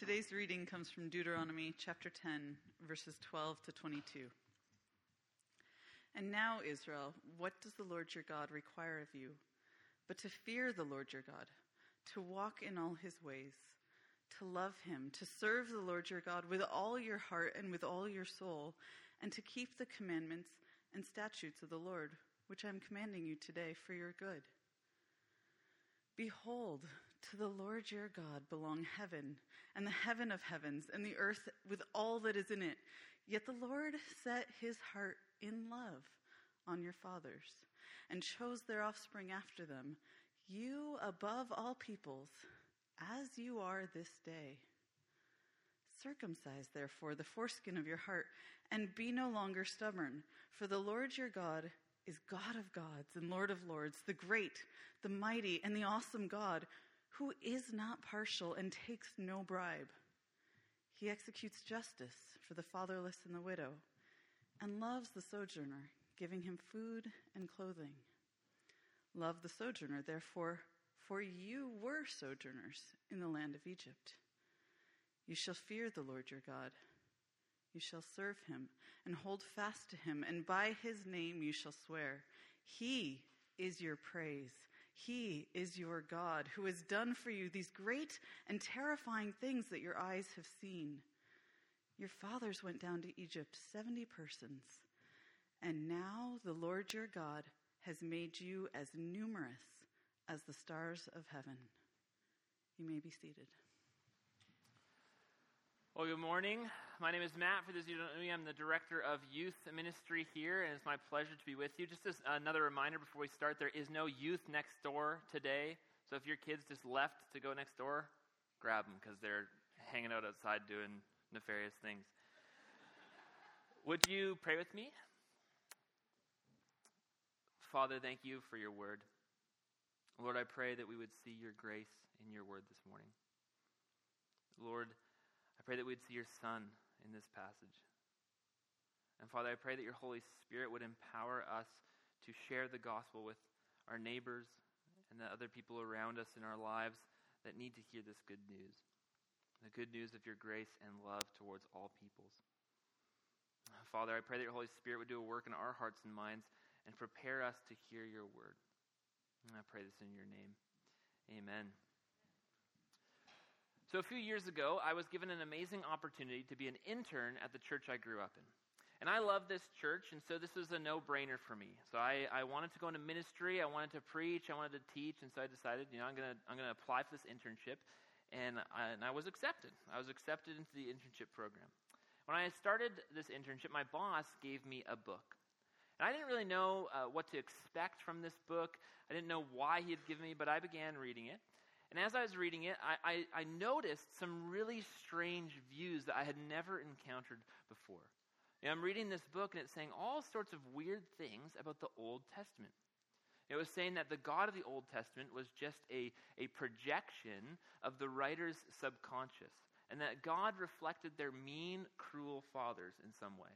Today's reading comes from Deuteronomy chapter 10, verses 12 to 22. And now, Israel, what does the Lord your God require of you? But to fear the Lord your God, to walk in all his ways, to love him, to serve the Lord your God with all your heart and with all your soul, and to keep the commandments and statutes of the Lord, which I am commanding you today for your good. Behold, to the Lord your God belong heaven and the heaven of heavens and the earth with all that is in it. Yet the Lord set his heart in love on your fathers and chose their offspring after them, you above all peoples, as you are this day. Circumcise, therefore, the foreskin of your heart and be no longer stubborn, for the Lord your God is God of gods and Lord of lords, the great, the mighty, and the awesome God, who is not partial and takes no bribe. He executes justice for the fatherless and the widow, and loves the sojourner, giving him food and clothing. Love the sojourner, therefore, for you were sojourners in the land of Egypt. You shall fear the Lord your God. You shall serve him and hold fast to him, and by his name you shall swear. He is your praise. He is your God, who has done for you these great and terrifying things that your eyes have seen. Your fathers went down to Egypt, 70 persons, and now the Lord your God has made you as numerous as the stars of heaven. You may be seated. Well, good morning. My name is Matt. For those of you who don't know me, I'm the director of youth ministry here, and it's my pleasure to be with you. Just as another reminder before we start, there is no youth next door today. So if your kids just left to go next door, grab them because they're hanging out outside doing nefarious things. Would you pray with me? Father, thank you for your word. Lord, I pray that we would see your grace in your word this morning. Lord, I pray that we'd see your Son in this passage. And Father, I pray that your Holy Spirit would empower us to share the gospel with our neighbors and the other people around us in our lives that need to hear this good news the good news of your grace and love towards all peoples. Father, I pray that your Holy Spirit would do a work in our hearts and minds and prepare us to hear your word. And I pray this in your name. Amen. So, a few years ago, I was given an amazing opportunity to be an intern at the church I grew up in. And I love this church, and so this was a no brainer for me. So, I, I wanted to go into ministry, I wanted to preach, I wanted to teach, and so I decided, you know, I'm going to I'm gonna apply for this internship. And I, and I was accepted. I was accepted into the internship program. When I started this internship, my boss gave me a book. And I didn't really know uh, what to expect from this book. I didn't know why he had given me, but I began reading it. And as I was reading it, I, I, I, noticed some really strange views that I had never encountered before. You know, I'm reading this book, and it's saying all sorts of weird things about the Old Testament. It was saying that the God of the Old Testament was just a, a projection of the writer's subconscious, and that God reflected their mean, cruel fathers in some way.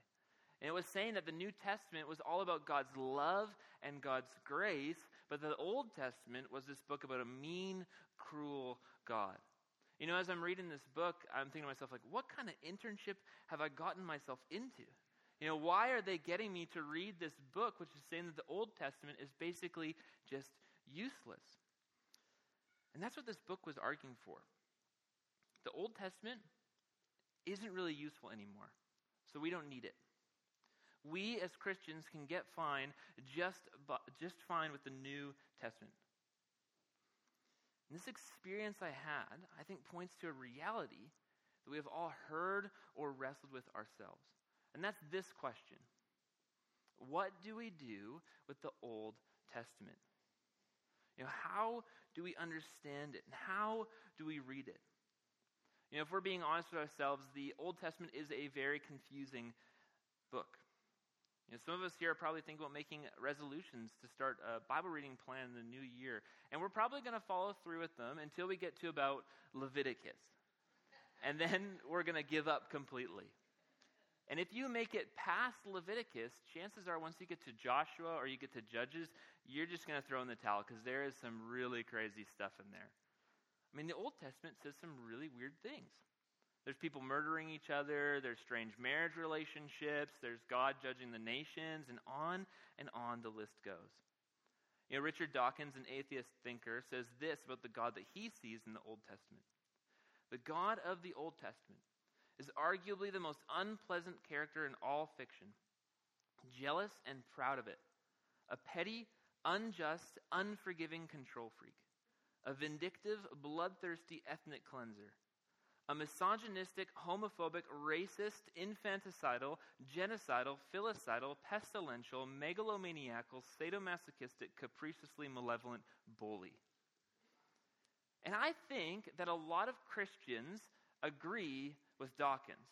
And it was saying that the New Testament was all about God's love and God's grace, but the Old Testament was this book about a mean, cruel God. You know, as I'm reading this book, I'm thinking to myself, like, what kind of internship have I gotten myself into? You know, why are they getting me to read this book, which is saying that the Old Testament is basically just useless? And that's what this book was arguing for. The Old Testament isn't really useful anymore, so we don't need it we as Christians can get fine just, just fine with the New Testament. And this experience I had, I think, points to a reality that we have all heard or wrestled with ourselves. And that's this question What do we do with the Old Testament? You know, how do we understand it? And how do we read it? You know, if we're being honest with ourselves, the Old Testament is a very confusing book. You know, some of us here are probably thinking about making resolutions to start a Bible reading plan in the new year. And we're probably going to follow through with them until we get to about Leviticus. And then we're going to give up completely. And if you make it past Leviticus, chances are once you get to Joshua or you get to Judges, you're just going to throw in the towel because there is some really crazy stuff in there. I mean, the Old Testament says some really weird things. There's people murdering each other, there's strange marriage relationships, there's God judging the nations, and on and on the list goes. You know, Richard Dawkins, an atheist thinker, says this about the God that he sees in the Old Testament. The God of the Old Testament is arguably the most unpleasant character in all fiction, jealous and proud of it, a petty, unjust, unforgiving control freak, a vindictive, bloodthirsty ethnic cleanser, a misogynistic, homophobic, racist, infanticidal, genocidal, filicidal, pestilential, megalomaniacal, sadomasochistic, capriciously malevolent bully. And I think that a lot of Christians agree with Dawkins.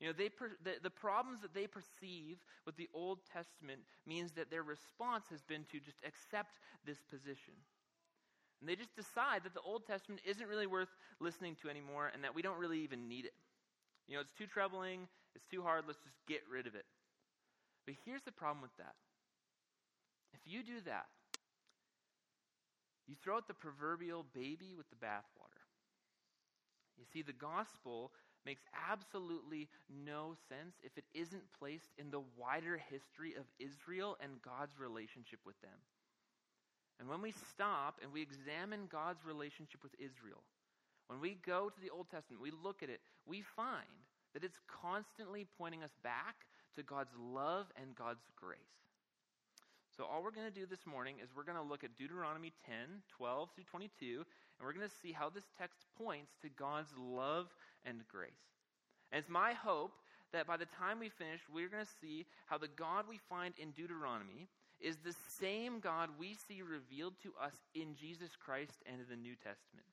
You know, they per, the, the problems that they perceive with the Old Testament means that their response has been to just accept this position. And they just decide that the Old Testament isn't really worth listening to anymore and that we don't really even need it. You know, it's too troubling, it's too hard, let's just get rid of it. But here's the problem with that. If you do that, you throw out the proverbial baby with the bathwater. You see, the gospel makes absolutely no sense if it isn't placed in the wider history of Israel and God's relationship with them. And when we stop and we examine God's relationship with Israel, when we go to the Old Testament, we look at it, we find that it's constantly pointing us back to God's love and God's grace. So, all we're going to do this morning is we're going to look at Deuteronomy 10, 12 through 22, and we're going to see how this text points to God's love and grace. And it's my hope that by the time we finish, we're going to see how the God we find in Deuteronomy is the same God we see revealed to us in Jesus Christ and in the New Testament.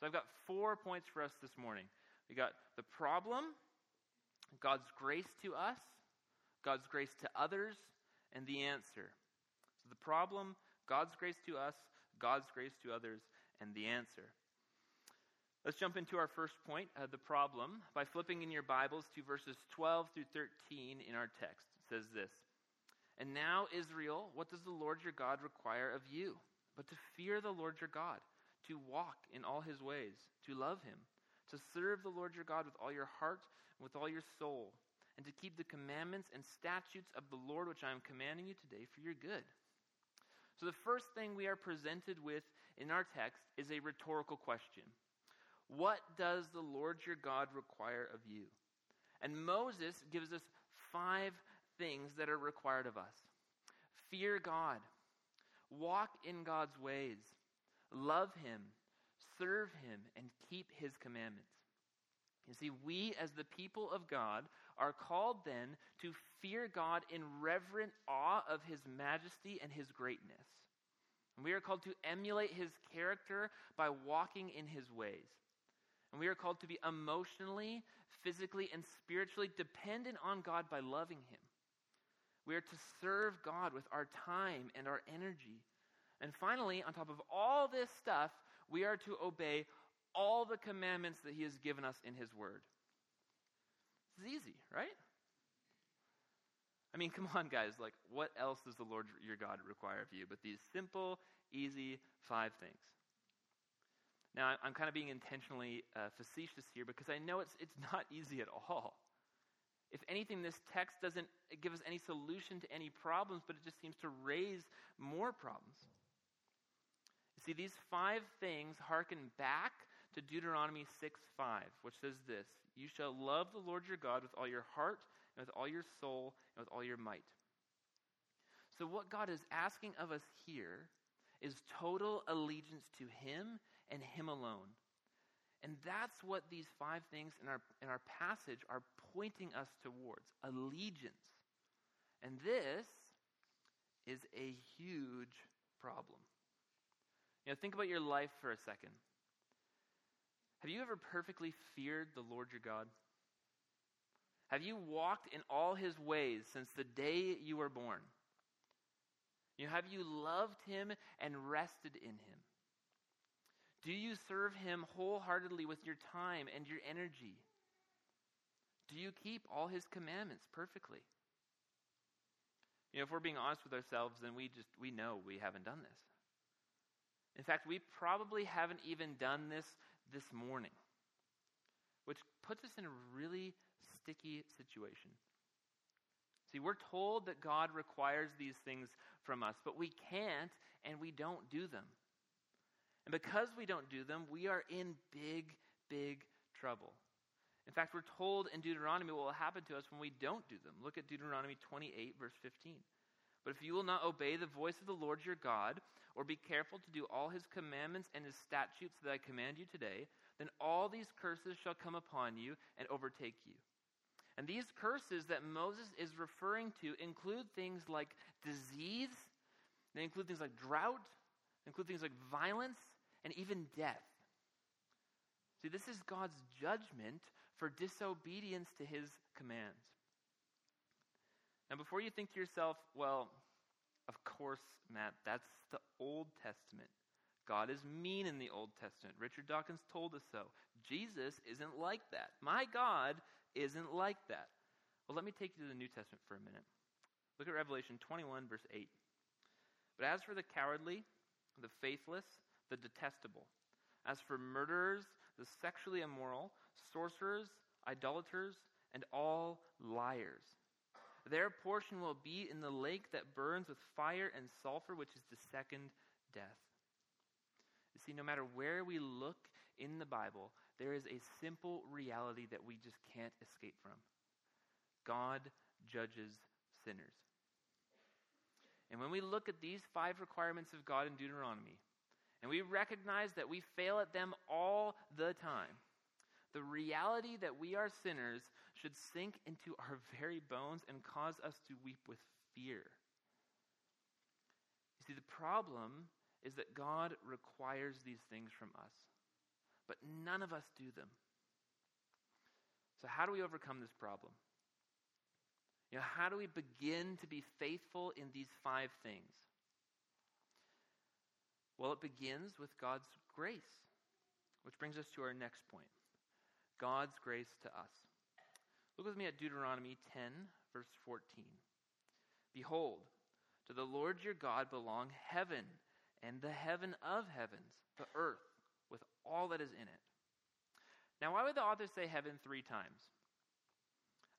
So I've got four points for us this morning. We got the problem, God's grace to us, God's grace to others, and the answer. So the problem, God's grace to us, God's grace to others, and the answer. Let's jump into our first point, uh, the problem, by flipping in your Bibles to verses 12 through 13 in our text. It says this And now, Israel, what does the Lord your God require of you? But to fear the Lord your God, to walk in all his ways, to love him, to serve the Lord your God with all your heart and with all your soul, and to keep the commandments and statutes of the Lord which I am commanding you today for your good. So, the first thing we are presented with in our text is a rhetorical question What does the Lord your God require of you? And Moses gives us five things that are required of us fear God, walk in God's ways, love Him, serve Him, and keep His commandments. You see, we as the people of God are called then to fear God in reverent awe of his majesty and his greatness. And we are called to emulate his character by walking in his ways. And we are called to be emotionally, physically, and spiritually dependent on God by loving him. We are to serve God with our time and our energy. And finally, on top of all this stuff, we are to obey all the commandments that he has given us in his word. Is easy, right? I mean, come on, guys. Like, what else does the Lord your God require of you but these simple, easy five things? Now, I'm kind of being intentionally uh, facetious here because I know it's, it's not easy at all. If anything, this text doesn't give us any solution to any problems, but it just seems to raise more problems. See, these five things harken back to Deuteronomy 6 5, which says this You shall love the Lord your God with all your heart, and with all your soul, and with all your might. So, what God is asking of us here is total allegiance to Him and Him alone. And that's what these five things in our, in our passage are pointing us towards allegiance. And this is a huge problem. You know, think about your life for a second. Have you ever perfectly feared the Lord your God? Have you walked in all his ways since the day you were born? You know, have you loved him and rested in him? Do you serve him wholeheartedly with your time and your energy? Do you keep all his commandments perfectly? You know, if we're being honest with ourselves, then we just we know we haven't done this. In fact, we probably haven't even done this this morning. which puts us in a really sticky situation. See, we're told that God requires these things from us, but we can't and we don't do them. And because we don't do them, we are in big, big trouble. In fact, we're told in Deuteronomy what will happen to us when we don't do them. Look at Deuteronomy 28, verse 15. But if you will not obey the voice of the Lord your God, or be careful to do all his commandments and his statutes that I command you today, then all these curses shall come upon you and overtake you. And these curses that Moses is referring to include things like disease, they include things like drought, they include things like violence, and even death. See, this is God's judgment for disobedience to his commands. Now, before you think to yourself, well, of course, Matt, that's the Old Testament. God is mean in the Old Testament. Richard Dawkins told us so. Jesus isn't like that. My God isn't like that. Well, let me take you to the New Testament for a minute. Look at Revelation 21, verse 8. But as for the cowardly, the faithless, the detestable, as for murderers, the sexually immoral, sorcerers, idolaters, and all liars, their portion will be in the lake that burns with fire and sulfur, which is the second death. You see, no matter where we look in the Bible, there is a simple reality that we just can't escape from God judges sinners. And when we look at these five requirements of God in Deuteronomy, and we recognize that we fail at them all the time, the reality that we are sinners should sink into our very bones and cause us to weep with fear. You see, the problem is that God requires these things from us, but none of us do them. So, how do we overcome this problem? You know, how do we begin to be faithful in these five things? Well, it begins with God's grace, which brings us to our next point. God's grace to us. Look with me at Deuteronomy 10, verse 14. Behold, to the Lord your God belong heaven and the heaven of heavens, the earth, with all that is in it. Now, why would the author say heaven three times?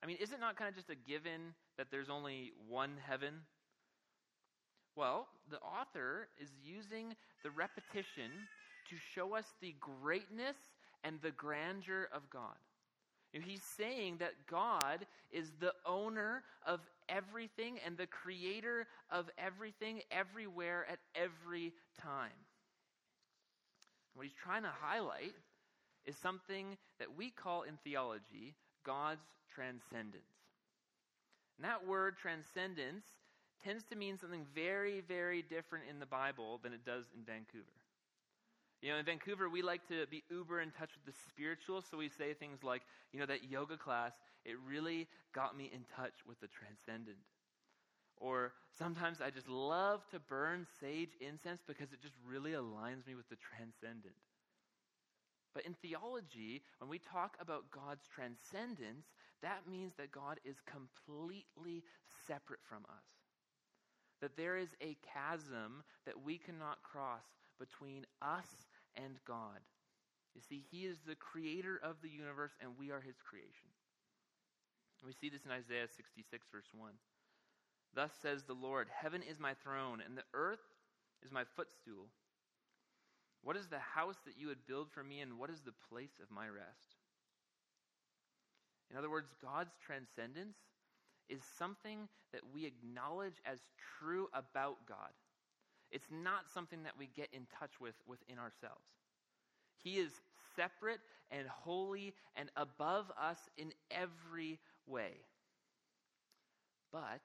I mean, is it not kind of just a given that there's only one heaven? Well, the author is using the repetition to show us the greatness and the grandeur of God. he's saying that God is the owner of everything and the creator of everything, everywhere, at every time. What he's trying to highlight is something that we call in theology God's transcendence. And that word transcendence tends to mean something very, very different in the Bible than it does in Vancouver. You know, in Vancouver, we like to be uber in touch with the spiritual, so we say things like, you know, that yoga class, it really got me in touch with the transcendent. Or sometimes I just love to burn sage incense because it just really aligns me with the transcendent. But in theology, when we talk about God's transcendence, that means that God is completely separate from us. That there is a chasm that we cannot cross between us and God. You see, He is the creator of the universe, and we are His creation. We see this in Isaiah 66, verse 1. Thus says the Lord Heaven is my throne, and the earth is my footstool. What is the house that you would build for me, and what is the place of my rest? In other words, God's transcendence is something that we acknowledge as true about God. It's not something that we get in touch with within ourselves. He is separate and holy and above us in every way. But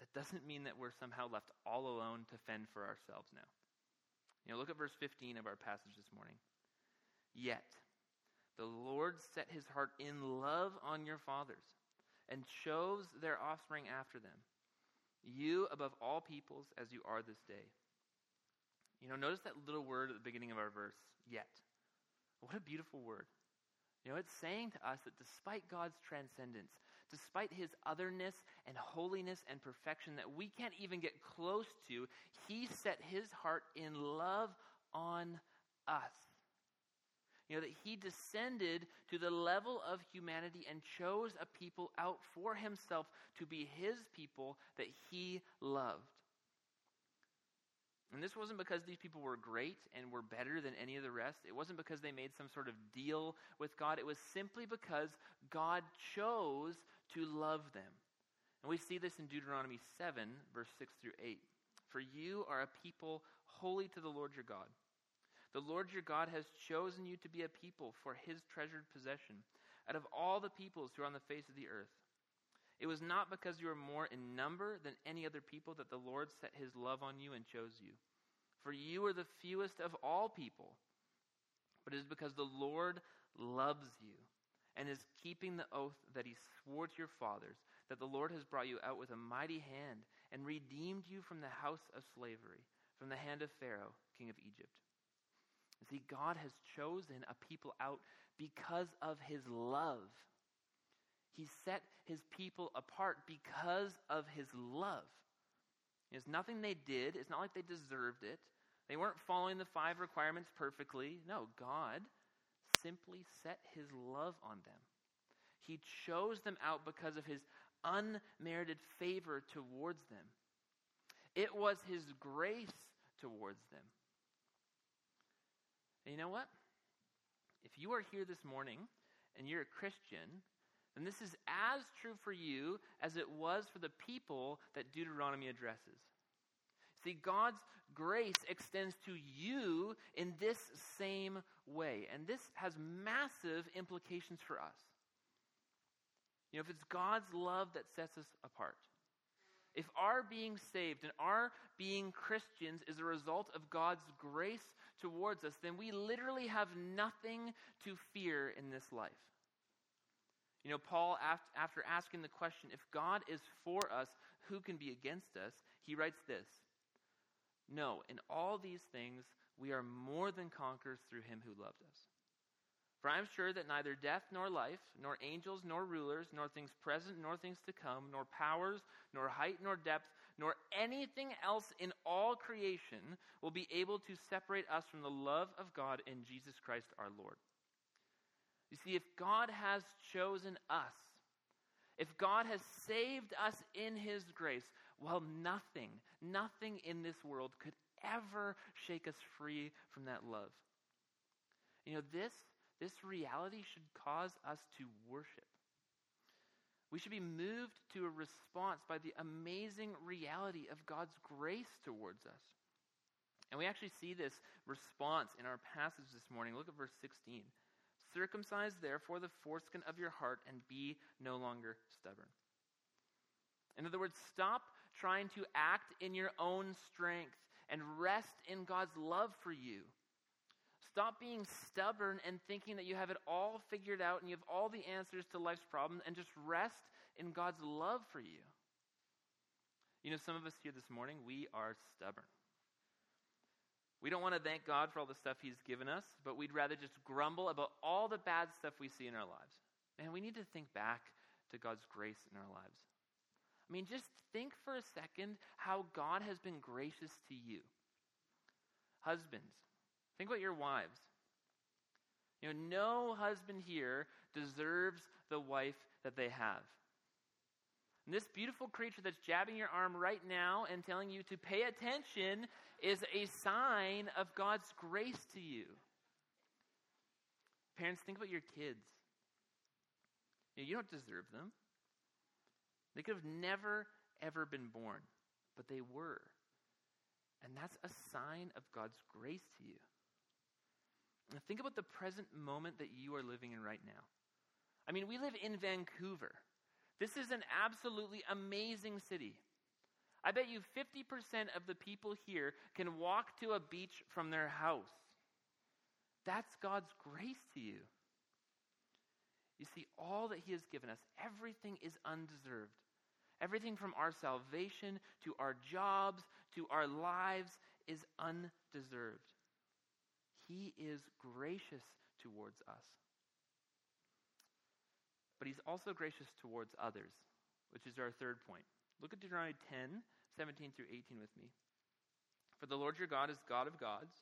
that doesn't mean that we're somehow left all alone to fend for ourselves now. You know, look at verse 15 of our passage this morning. Yet, the Lord set his heart in love on your fathers and chose their offspring after them you above all peoples as you are this day. You know, notice that little word at the beginning of our verse, yet. What a beautiful word. You know, it's saying to us that despite God's transcendence, despite his otherness and holiness and perfection that we can't even get close to, he set his heart in love on us. You know, that he descended to the level of humanity and chose a people out for himself to be his people that he loved. And this wasn't because these people were great and were better than any of the rest. It wasn't because they made some sort of deal with God. It was simply because God chose to love them. And we see this in Deuteronomy 7, verse 6 through 8. For you are a people holy to the Lord your God. The Lord your God has chosen you to be a people for his treasured possession out of all the peoples who are on the face of the earth. It was not because you were more in number than any other people that the Lord set his love on you and chose you. For you are the fewest of all people. But it is because the Lord loves you and is keeping the oath that he swore to your fathers, that the Lord has brought you out with a mighty hand and redeemed you from the house of slavery, from the hand of Pharaoh, king of Egypt. See, God has chosen a people out because of his love. He set his people apart because of his love. It's nothing they did. It's not like they deserved it. They weren't following the five requirements perfectly. No, God simply set his love on them. He chose them out because of his unmerited favor towards them. It was his grace towards them. And you know what? If you are here this morning and you're a Christian, then this is as true for you as it was for the people that Deuteronomy addresses. See, God's grace extends to you in this same way. And this has massive implications for us. You know, if it's God's love that sets us apart, if our being saved and our being Christians is a result of God's grace towards us, then we literally have nothing to fear in this life. You know, Paul, after asking the question, if God is for us, who can be against us? He writes this No, in all these things, we are more than conquerors through him who loved us. For I am sure that neither death nor life, nor angels nor rulers, nor things present nor things to come, nor powers, nor height nor depth, nor anything else in all creation will be able to separate us from the love of God in Jesus Christ our Lord. You see, if God has chosen us, if God has saved us in His grace, well, nothing, nothing in this world could ever shake us free from that love. You know, this, this reality should cause us to worship. We should be moved to a response by the amazing reality of God's grace towards us. And we actually see this response in our passage this morning. Look at verse 16. Circumcise therefore the foreskin of your heart and be no longer stubborn. In other words, stop trying to act in your own strength and rest in God's love for you. Stop being stubborn and thinking that you have it all figured out and you have all the answers to life's problems and just rest in God's love for you. You know, some of us here this morning, we are stubborn. We don't want to thank God for all the stuff He's given us, but we'd rather just grumble about all the bad stuff we see in our lives. And we need to think back to God's grace in our lives. I mean, just think for a second how God has been gracious to you. Husbands, think about your wives. You know, no husband here deserves the wife that they have. And this beautiful creature that's jabbing your arm right now and telling you to pay attention is a sign of God's grace to you. Parents, think about your kids. You know, you don't deserve them. They could have never, ever been born, but they were. And that's a sign of God's grace to you. Now, think about the present moment that you are living in right now. I mean, we live in Vancouver. This is an absolutely amazing city. I bet you 50% of the people here can walk to a beach from their house. That's God's grace to you. You see, all that He has given us, everything is undeserved. Everything from our salvation to our jobs to our lives is undeserved. He is gracious towards us. But He's also gracious towards others, which is our third point. Look at Deuteronomy 10, 17 through 18 with me. For the Lord your God is God of gods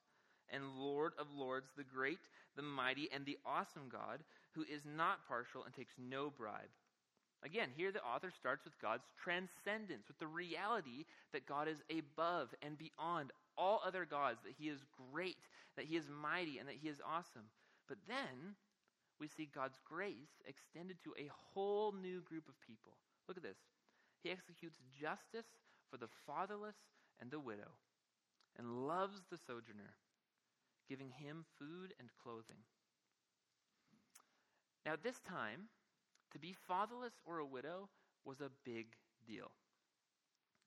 and Lord of lords, the great, the mighty, and the awesome God, who is not partial and takes no bribe. Again, here the author starts with God's transcendence, with the reality that God is above and beyond all other gods, that he is great, that he is mighty, and that he is awesome. But then we see God's grace extended to a whole new group of people. Look at this. He executes justice for the fatherless and the widow, and loves the sojourner, giving him food and clothing. Now, at this time, to be fatherless or a widow was a big deal.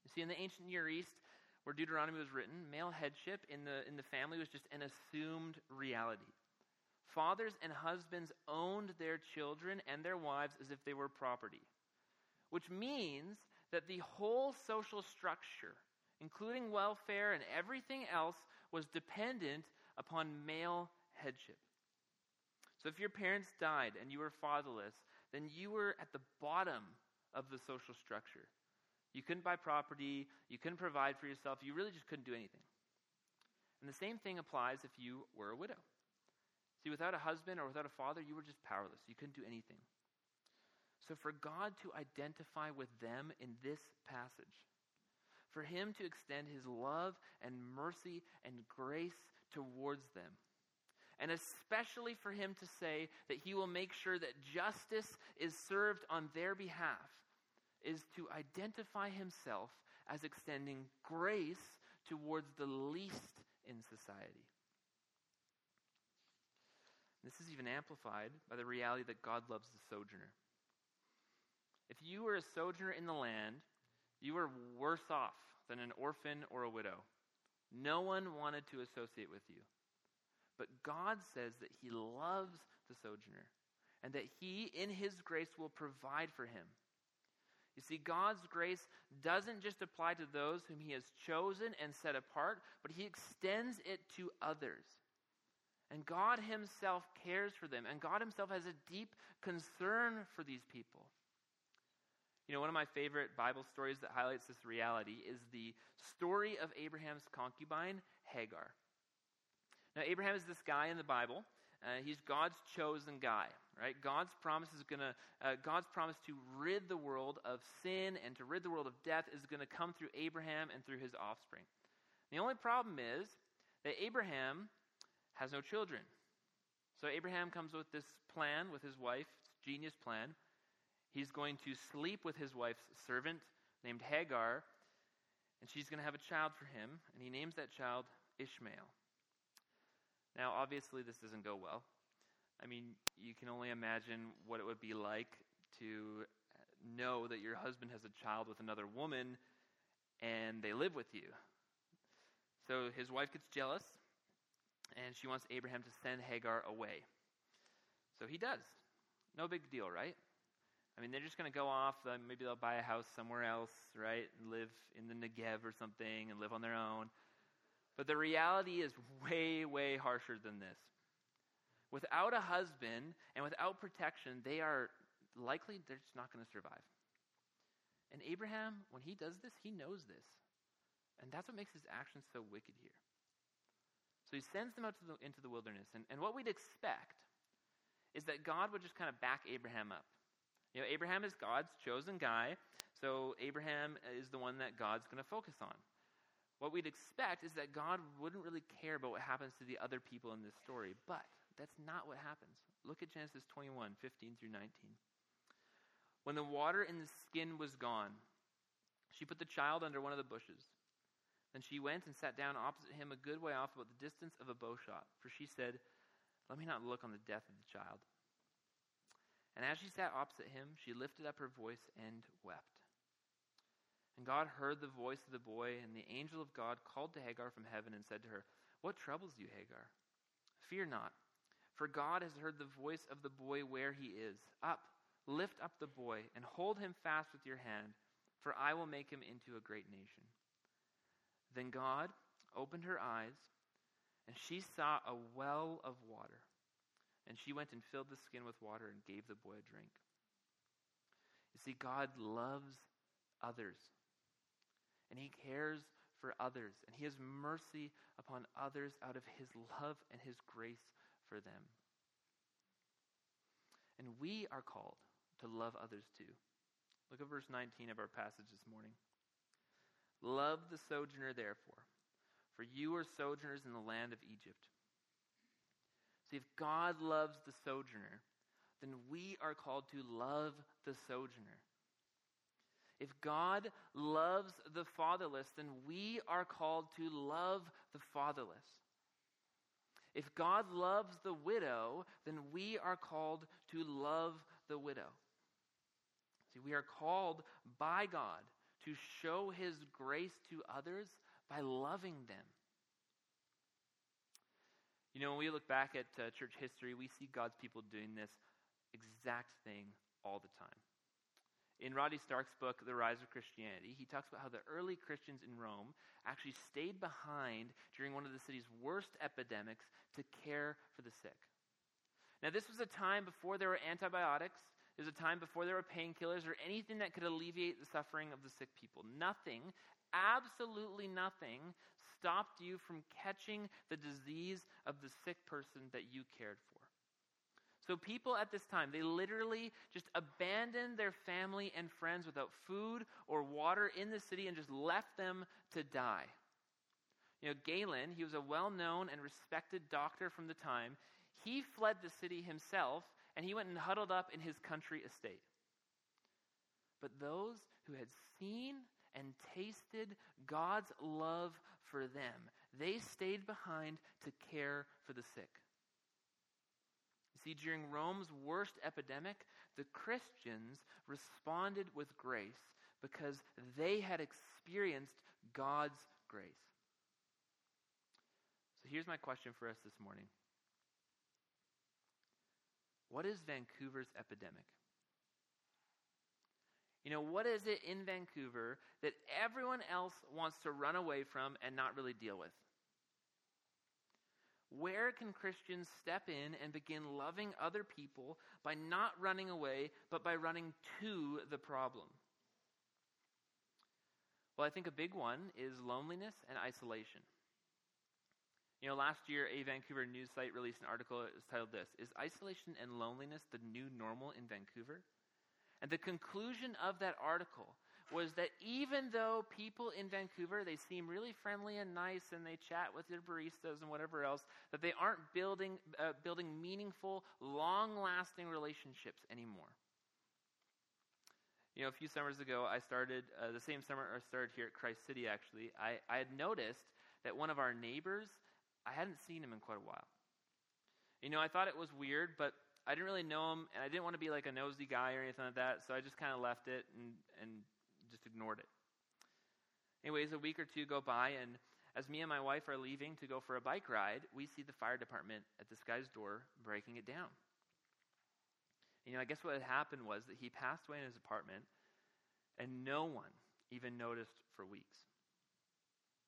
You see, in the ancient Near East, where Deuteronomy was written, male headship in the, in the family was just an assumed reality. Fathers and husbands owned their children and their wives as if they were property, which means that the whole social structure, including welfare and everything else, was dependent upon male headship. So if your parents died and you were fatherless, then you were at the bottom of the social structure. You couldn't buy property, you couldn't provide for yourself, you really just couldn't do anything. And the same thing applies if you were a widow. See, without a husband or without a father, you were just powerless. You couldn't do anything. So, for God to identify with them in this passage, for Him to extend His love and mercy and grace towards them, and especially for Him to say that He will make sure that justice is served on their behalf, is to identify Himself as extending grace towards the least in society. This is even amplified by the reality that God loves the sojourner. If you were a sojourner in the land, you were worse off than an orphan or a widow. No one wanted to associate with you. But God says that He loves the sojourner and that He, in His grace, will provide for him. You see, God's grace doesn't just apply to those whom He has chosen and set apart, but He extends it to others. And God Himself cares for them, and God Himself has a deep concern for these people. You know, one of my favorite Bible stories that highlights this reality is the story of Abraham's concubine, Hagar. Now, Abraham is this guy in the Bible. Uh, he's God's chosen guy, right? God's promise is going to, uh, God's promise to rid the world of sin and to rid the world of death is going to come through Abraham and through his offspring. The only problem is that Abraham has no children. So Abraham comes with this plan with his wife, genius plan, He's going to sleep with his wife's servant named Hagar, and she's going to have a child for him, and he names that child Ishmael. Now, obviously, this doesn't go well. I mean, you can only imagine what it would be like to know that your husband has a child with another woman and they live with you. So his wife gets jealous and she wants Abraham to send Hagar away. So he does. No big deal, right? I mean, they're just going to go off. Uh, maybe they'll buy a house somewhere else, right? And live in the Negev or something and live on their own. But the reality is way, way harsher than this. Without a husband and without protection, they are likely they're just not going to survive. And Abraham, when he does this, he knows this. And that's what makes his actions so wicked here. So he sends them out the, into the wilderness. And, and what we'd expect is that God would just kind of back Abraham up. You know, Abraham is God's chosen guy, so Abraham is the one that God's going to focus on. What we'd expect is that God wouldn't really care about what happens to the other people in this story, but that's not what happens. Look at Genesis 21 15 through 19. When the water in the skin was gone, she put the child under one of the bushes. Then she went and sat down opposite him a good way off, about the distance of a bow shot, for she said, Let me not look on the death of the child. And as she sat opposite him, she lifted up her voice and wept. And God heard the voice of the boy, and the angel of God called to Hagar from heaven and said to her, What troubles you, Hagar? Fear not, for God has heard the voice of the boy where he is. Up, lift up the boy, and hold him fast with your hand, for I will make him into a great nation. Then God opened her eyes, and she saw a well of water and she went and filled the skin with water and gave the boy a drink. You see, God loves others. And he cares for others, and he has mercy upon others out of his love and his grace for them. And we are called to love others too. Look at verse 19 of our passage this morning. Love the sojourner, therefore, for you are sojourners in the land of Egypt. See, if God loves the sojourner, then we are called to love the sojourner. If God loves the fatherless, then we are called to love the fatherless. If God loves the widow, then we are called to love the widow. See, we are called by God to show his grace to others by loving them. You know, when we look back at uh, church history, we see God's people doing this exact thing all the time. In Rodney Stark's book, The Rise of Christianity, he talks about how the early Christians in Rome actually stayed behind during one of the city's worst epidemics to care for the sick. Now, this was a time before there were antibiotics, it was a time before there were painkillers or anything that could alleviate the suffering of the sick people. Nothing, absolutely nothing, stopped you from catching the disease of the sick person that you cared for. So, people at this time, they literally just abandoned their family and friends without food or water in the city and just left them to die. You know, Galen, he was a well known and respected doctor from the time. He fled the city himself and he went and huddled up in his country estate. But those who had seen and tasted God's love for them, they stayed behind to care for the sick. See, during Rome's worst epidemic, the Christians responded with grace because they had experienced God's grace. So here's my question for us this morning What is Vancouver's epidemic? You know, what is it in Vancouver that everyone else wants to run away from and not really deal with? Where can Christians step in and begin loving other people by not running away, but by running to the problem? Well, I think a big one is loneliness and isolation. You know, last year, a Vancouver news site released an article that was titled This Is Isolation and Loneliness the New Normal in Vancouver? And the conclusion of that article was that even though people in Vancouver, they seem really friendly and nice and they chat with their baristas and whatever else, that they aren't building, uh, building meaningful, long lasting relationships anymore. You know, a few summers ago, I started, uh, the same summer I started here at Christ City actually, I, I had noticed that one of our neighbors, I hadn't seen him in quite a while. You know, I thought it was weird, but I didn't really know him, and I didn't want to be like a nosy guy or anything like that, so I just kind of left it and, and just ignored it. Anyways, a week or two go by, and as me and my wife are leaving to go for a bike ride, we see the fire department at this guy's door breaking it down. You know, I guess what had happened was that he passed away in his apartment, and no one even noticed for weeks.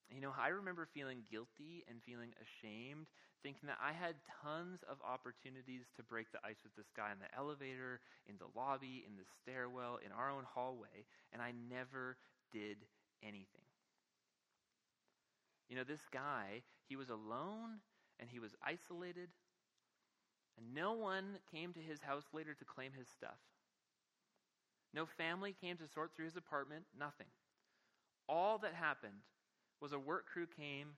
You know, I remember feeling guilty and feeling ashamed, thinking that I had tons of opportunities to break the ice with this guy in the elevator, in the lobby, in the stairwell, in our own hallway, and I never did anything. You know, this guy, he was alone and he was isolated, and no one came to his house later to claim his stuff. No family came to sort through his apartment, nothing. All that happened was a work crew came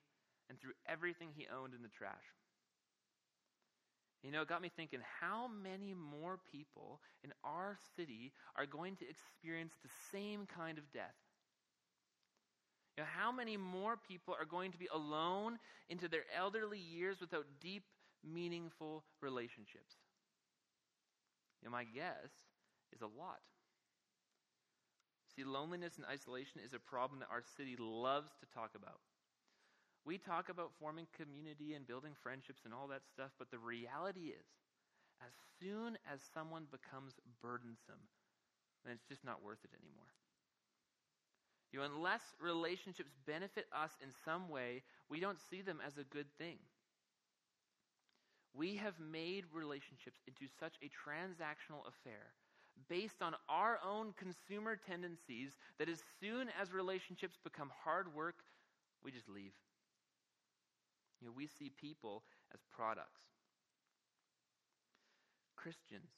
and threw everything he owned in the trash. You know, it got me thinking how many more people in our city are going to experience the same kind of death? You know, how many more people are going to be alone into their elderly years without deep, meaningful relationships? You know, my guess is a lot. See, loneliness and isolation is a problem that our city loves to talk about. We talk about forming community and building friendships and all that stuff, but the reality is, as soon as someone becomes burdensome, then it's just not worth it anymore. You know, unless relationships benefit us in some way, we don't see them as a good thing. We have made relationships into such a transactional affair based on our own consumer tendencies that as soon as relationships become hard work, we just leave. You know, we see people as products. Christians,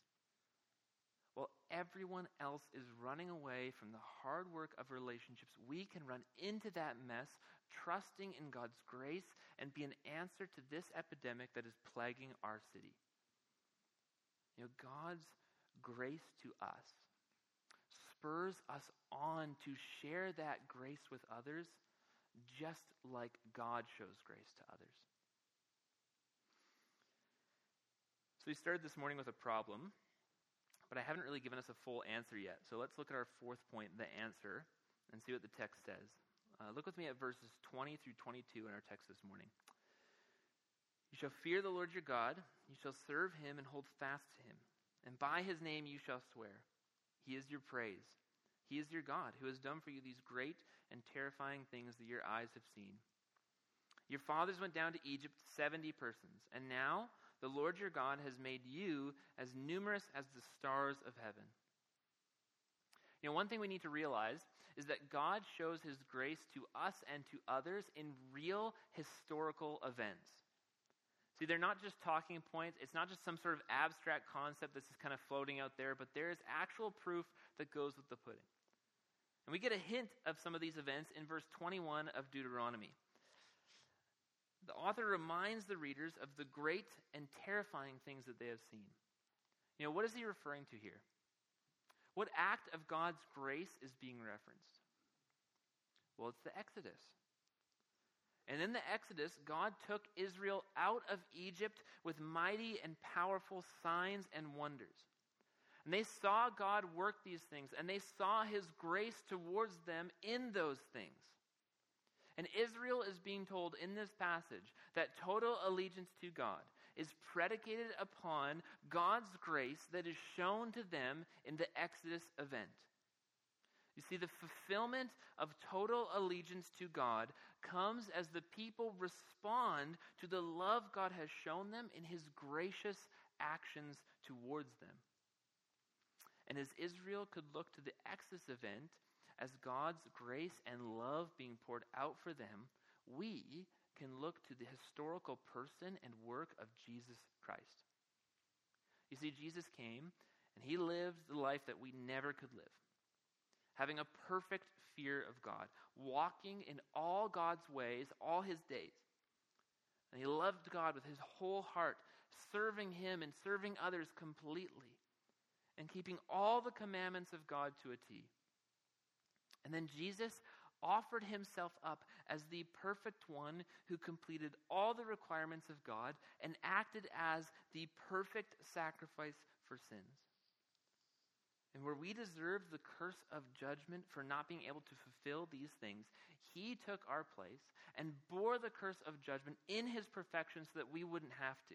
while everyone else is running away from the hard work of relationships, we can run into that mess, trusting in God's grace and be an answer to this epidemic that is plaguing our city. You know, God's grace to us spurs us on to share that grace with others just like God shows grace to others. So we started this morning with a problem, but I haven't really given us a full answer yet. So let's look at our fourth point, the answer, and see what the text says. Uh, look with me at verses 20 through 22 in our text this morning. You shall fear the Lord your God, you shall serve him and hold fast to him, and by his name you shall swear. He is your praise. He is your God, who has done for you these great and terrifying things that your eyes have seen. Your fathers went down to Egypt, 70 persons, and now the Lord your God has made you as numerous as the stars of heaven. You know, one thing we need to realize is that God shows his grace to us and to others in real historical events. See, they're not just talking points. It's not just some sort of abstract concept that's just kind of floating out there, but there is actual proof that goes with the pudding. And we get a hint of some of these events in verse 21 of Deuteronomy. The author reminds the readers of the great and terrifying things that they have seen. You know, what is he referring to here? What act of God's grace is being referenced? Well, it's the Exodus. And in the Exodus, God took Israel out of Egypt with mighty and powerful signs and wonders. And they saw God work these things, and they saw his grace towards them in those things. And Israel is being told in this passage that total allegiance to God is predicated upon God's grace that is shown to them in the Exodus event. You see, the fulfillment of total allegiance to God comes as the people respond to the love God has shown them in his gracious actions towards them. And as Israel could look to the Exodus event as God's grace and love being poured out for them, we can look to the historical person and work of Jesus Christ. You see, Jesus came and he lived the life that we never could live, having a perfect fear of God, walking in all God's ways all his days. And he loved God with his whole heart, serving him and serving others completely and keeping all the commandments of God to a T. And then Jesus offered himself up as the perfect one who completed all the requirements of God and acted as the perfect sacrifice for sins. And where we deserve the curse of judgment for not being able to fulfill these things, he took our place and bore the curse of judgment in his perfection so that we wouldn't have to.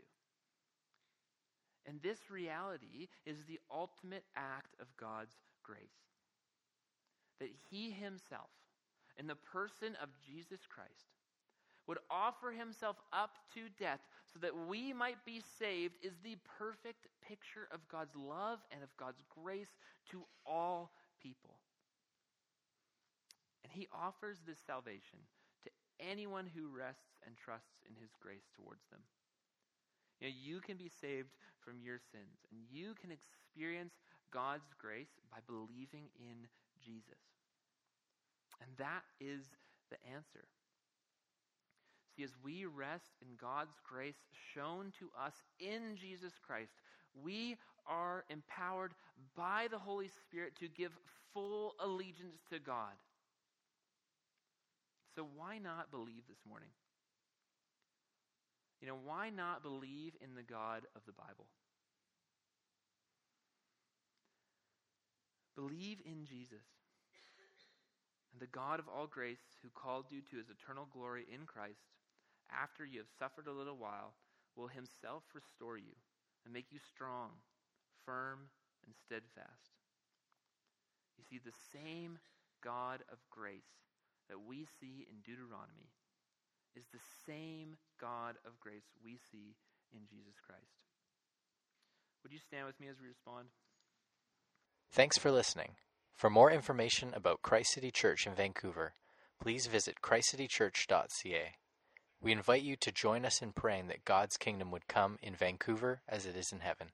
And this reality is the ultimate act of God's grace. That He Himself, in the person of Jesus Christ, would offer Himself up to death so that we might be saved is the perfect picture of God's love and of God's grace to all people. And He offers this salvation to anyone who rests and trusts in His grace towards them. You, know, you can be saved from your sins, and you can experience God's grace by believing in Jesus. And that is the answer. See, as we rest in God's grace shown to us in Jesus Christ, we are empowered by the Holy Spirit to give full allegiance to God. So, why not believe this morning? You know, why not believe in the God of the Bible? Believe in Jesus and the God of all grace who called you to his eternal glory in Christ after you have suffered a little while will himself restore you and make you strong, firm, and steadfast. You see, the same God of grace that we see in Deuteronomy is the same God of grace we see in Jesus Christ. Would you stand with me as we respond? Thanks for listening. For more information about Christ City Church in Vancouver, please visit christcitychurch.ca. We invite you to join us in praying that God's kingdom would come in Vancouver as it is in heaven.